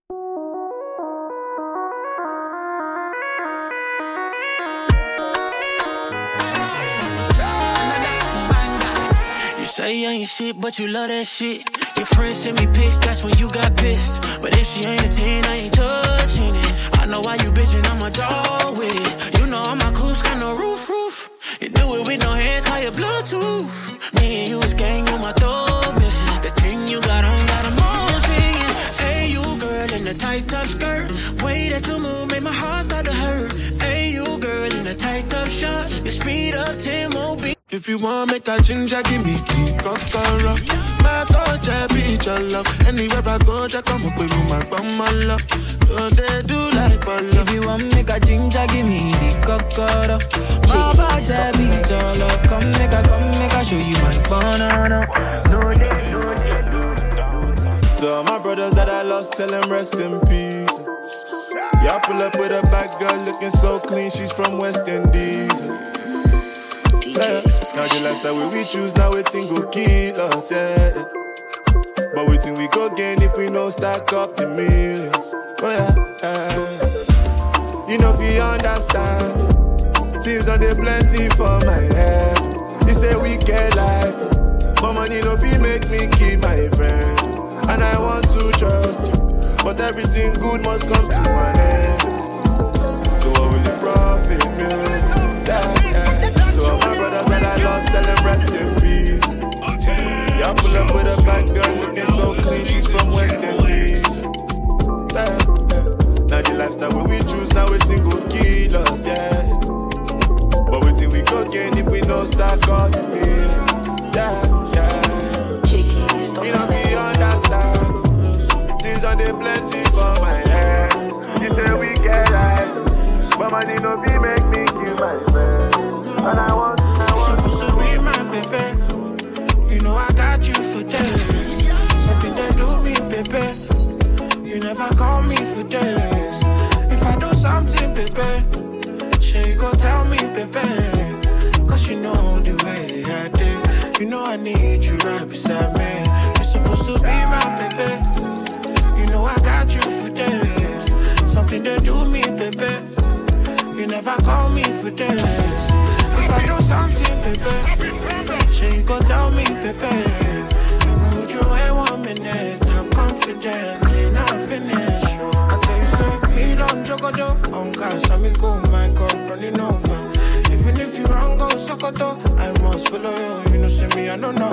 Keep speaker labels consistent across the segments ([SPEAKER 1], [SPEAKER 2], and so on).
[SPEAKER 1] You say ain't shit, but you love that shit. Your friends send me pics, that's when you got pissed. But if she ain't a 10, I ain't touching it. I know why you bitchin', I'm a dog with it. You know I'm a got no roof, roof. You do it with no hands, call your Bluetooth. Me and you was gang on my thug skirt. Way that you move made my heart start to hurt. Hey, you girl in the tight top shorts. You speed up 10 more beats.
[SPEAKER 2] If you want make a ginger, give me tea, kokoro. My I be your love. Anywhere I go, just come up with my bum, my love. So they do like love.
[SPEAKER 3] If you want make a ginger, give me the kokoro. My I be your love. Come make a, come make a show you my banana. No, they, no, they, do.
[SPEAKER 2] To all my brothers that I lost, tell them rest in peace. Y'all pull up with a bad girl looking so clean, she's from West Indies. Yeah. Now the lifestyle we choose, now we think go kill us, yeah. But we think we go gain if we no stack up the millions. Oh yeah, yeah. You know if you understand, things on the plenty for my head. Say we get life, but money no fee make me keep my friend. And I want to trust but everything good must come to an end. So what will the profit me? So all my brothers I rest in peace. Y'all pull up with a looking so clean, she's from West Indies. Now the lifestyle we choose, now us, yeah. But we think we go if we don't start money no be make me kill my friend. And I want, I want
[SPEAKER 1] Supposed to be my baby. You know I got you for days. Something that do me, baby. You never call me for days. If I do something, baby, sure you go tell me, baby. Cause you know the way I did. You know I need you right beside me. For days. If I do something, baby, sure you go tell me, baby. Would you wait one minute? I'm confident, in I finish. I tell you, so me don't jogodo. On cash, I me go, my God, running over. Even if you wrong, go sokoto. I must follow you. You know, see me, I don't know,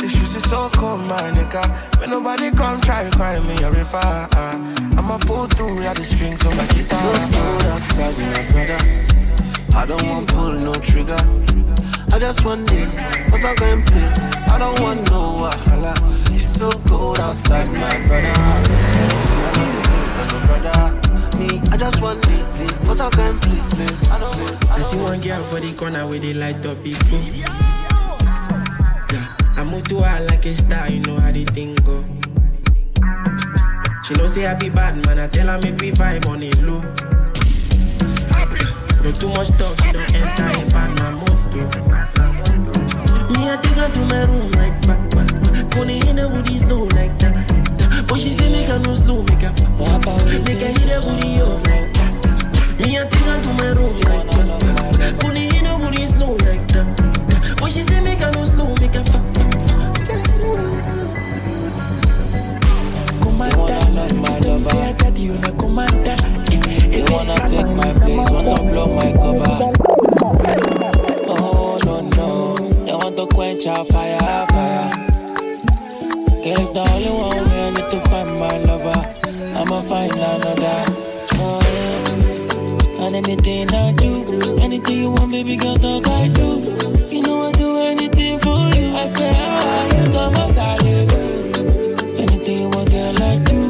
[SPEAKER 1] The streets is so cold, my nigga. Me nobody come try cry me a river. ah. I'ma pull through like the strings on my guitar. So cold outside, my brother. I don't want pull no trigger. I just want it, cause I can play. I don't want no wahala. It's so cold outside, my brother. I don't need it, no brother. Me, I just want it, cause I can play. I don't want, I
[SPEAKER 4] I
[SPEAKER 1] don't
[SPEAKER 4] see one girl for the corner where they light up people. Move to her like a star, you know how the thing go. She know say I be bad man, I tell her make we vibe on it low. No too much talk, she don't enter a bad man motor. Me I take her to my room like back back. Pony in the booty slow like You the commander. They wanna take my place, wanna blow my cover. Oh no no, they want
[SPEAKER 3] to quench our fire, fire. If the only one way I need to find my lover, I'ma find another. Oh, and anything I do, anything you want, baby girl, talk I do. You know I do anything for you. I say, ah, you come my darling. Anything you want, girl, I do.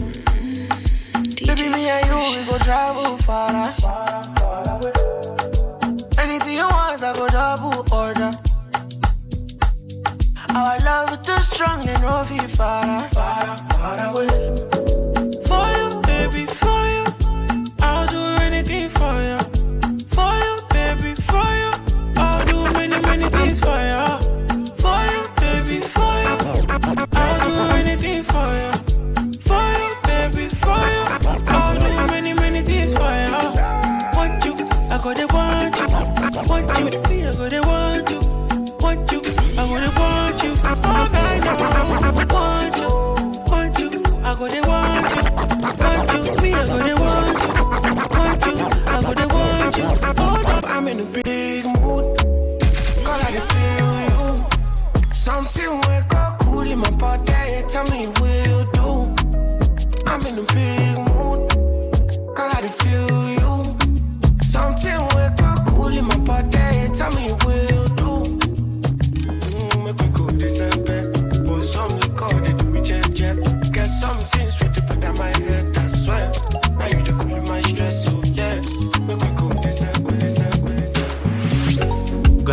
[SPEAKER 3] Baby,
[SPEAKER 1] me and you, we go travel far, away. Anything you want, I go double order. Our love is too strong, and no feel far, far would be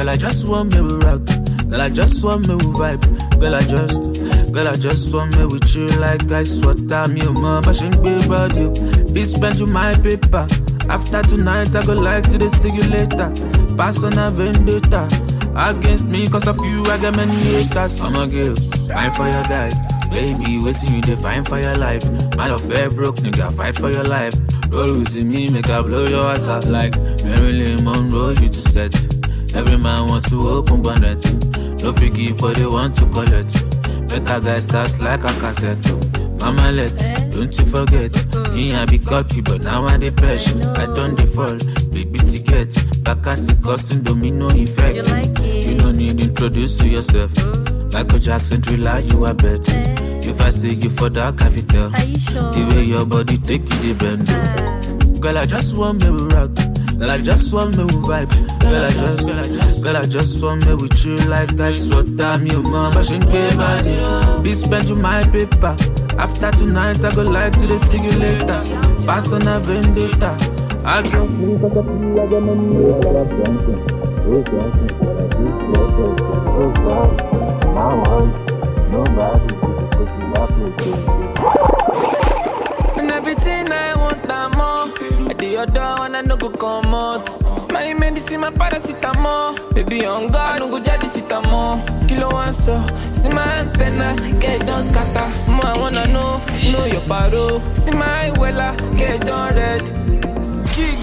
[SPEAKER 3] Girl, I just want me with rock. Girl, I just want me with vibe. Girl, I just, girl, I just want me with you like I ice water. Me, mom, but she be about you. Spend you my paper. After tonight, I go like to the see you later. Pass on a vendetta. Against me, cause of you, I got many haters. I'm a girl, fine for your guy. Baby, waiting you define for your life. Man of fair broke, nigga, fight for your life. Roll with me, make I blow your ass out like Marilyn Monroe, you to set. Every man wants to open bonnet. No forgive, but they want to collect. Better guys cast like a cassette. Mama let, don't you forget. Me I be cocky, but now I dey press. I don't default, baby ticket. Back as it causing domino effect.
[SPEAKER 5] You like it?
[SPEAKER 3] You no need introduce to yourself. Michael Jackson thriller, you are better. If I see you for dark, I fit tell.
[SPEAKER 5] Are you sure?
[SPEAKER 3] The way your body take you, the bend. Uh. Girl, I just want me with rock. Girl, I just want me with vibe. Girl, I just, girl, I just, I want me with you like ice water. Me, mom, but she pay body. Be spend you my paper. After tonight, I go like to the see you later. Pass on a vendetta. I go.
[SPEAKER 6] And everything I want, I'm more. Your door and I no go come out. My medicine, my paracetamol. Baby, on God, no go jadi sitamo. Kilo one so, see my antenna, get it done scatter. More I wanna know, know your paro. See my wella, get it done red. Jig.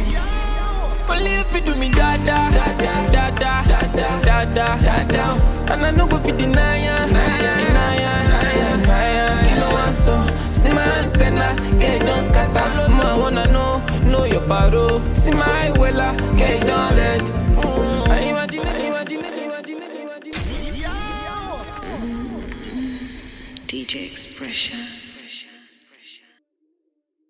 [SPEAKER 6] Only if you do me da da da da da da da da da da And I no go fit deny ya, deny ya, deny ya, deny ya. paro. Si my wella, can you.
[SPEAKER 7] DJ Expression.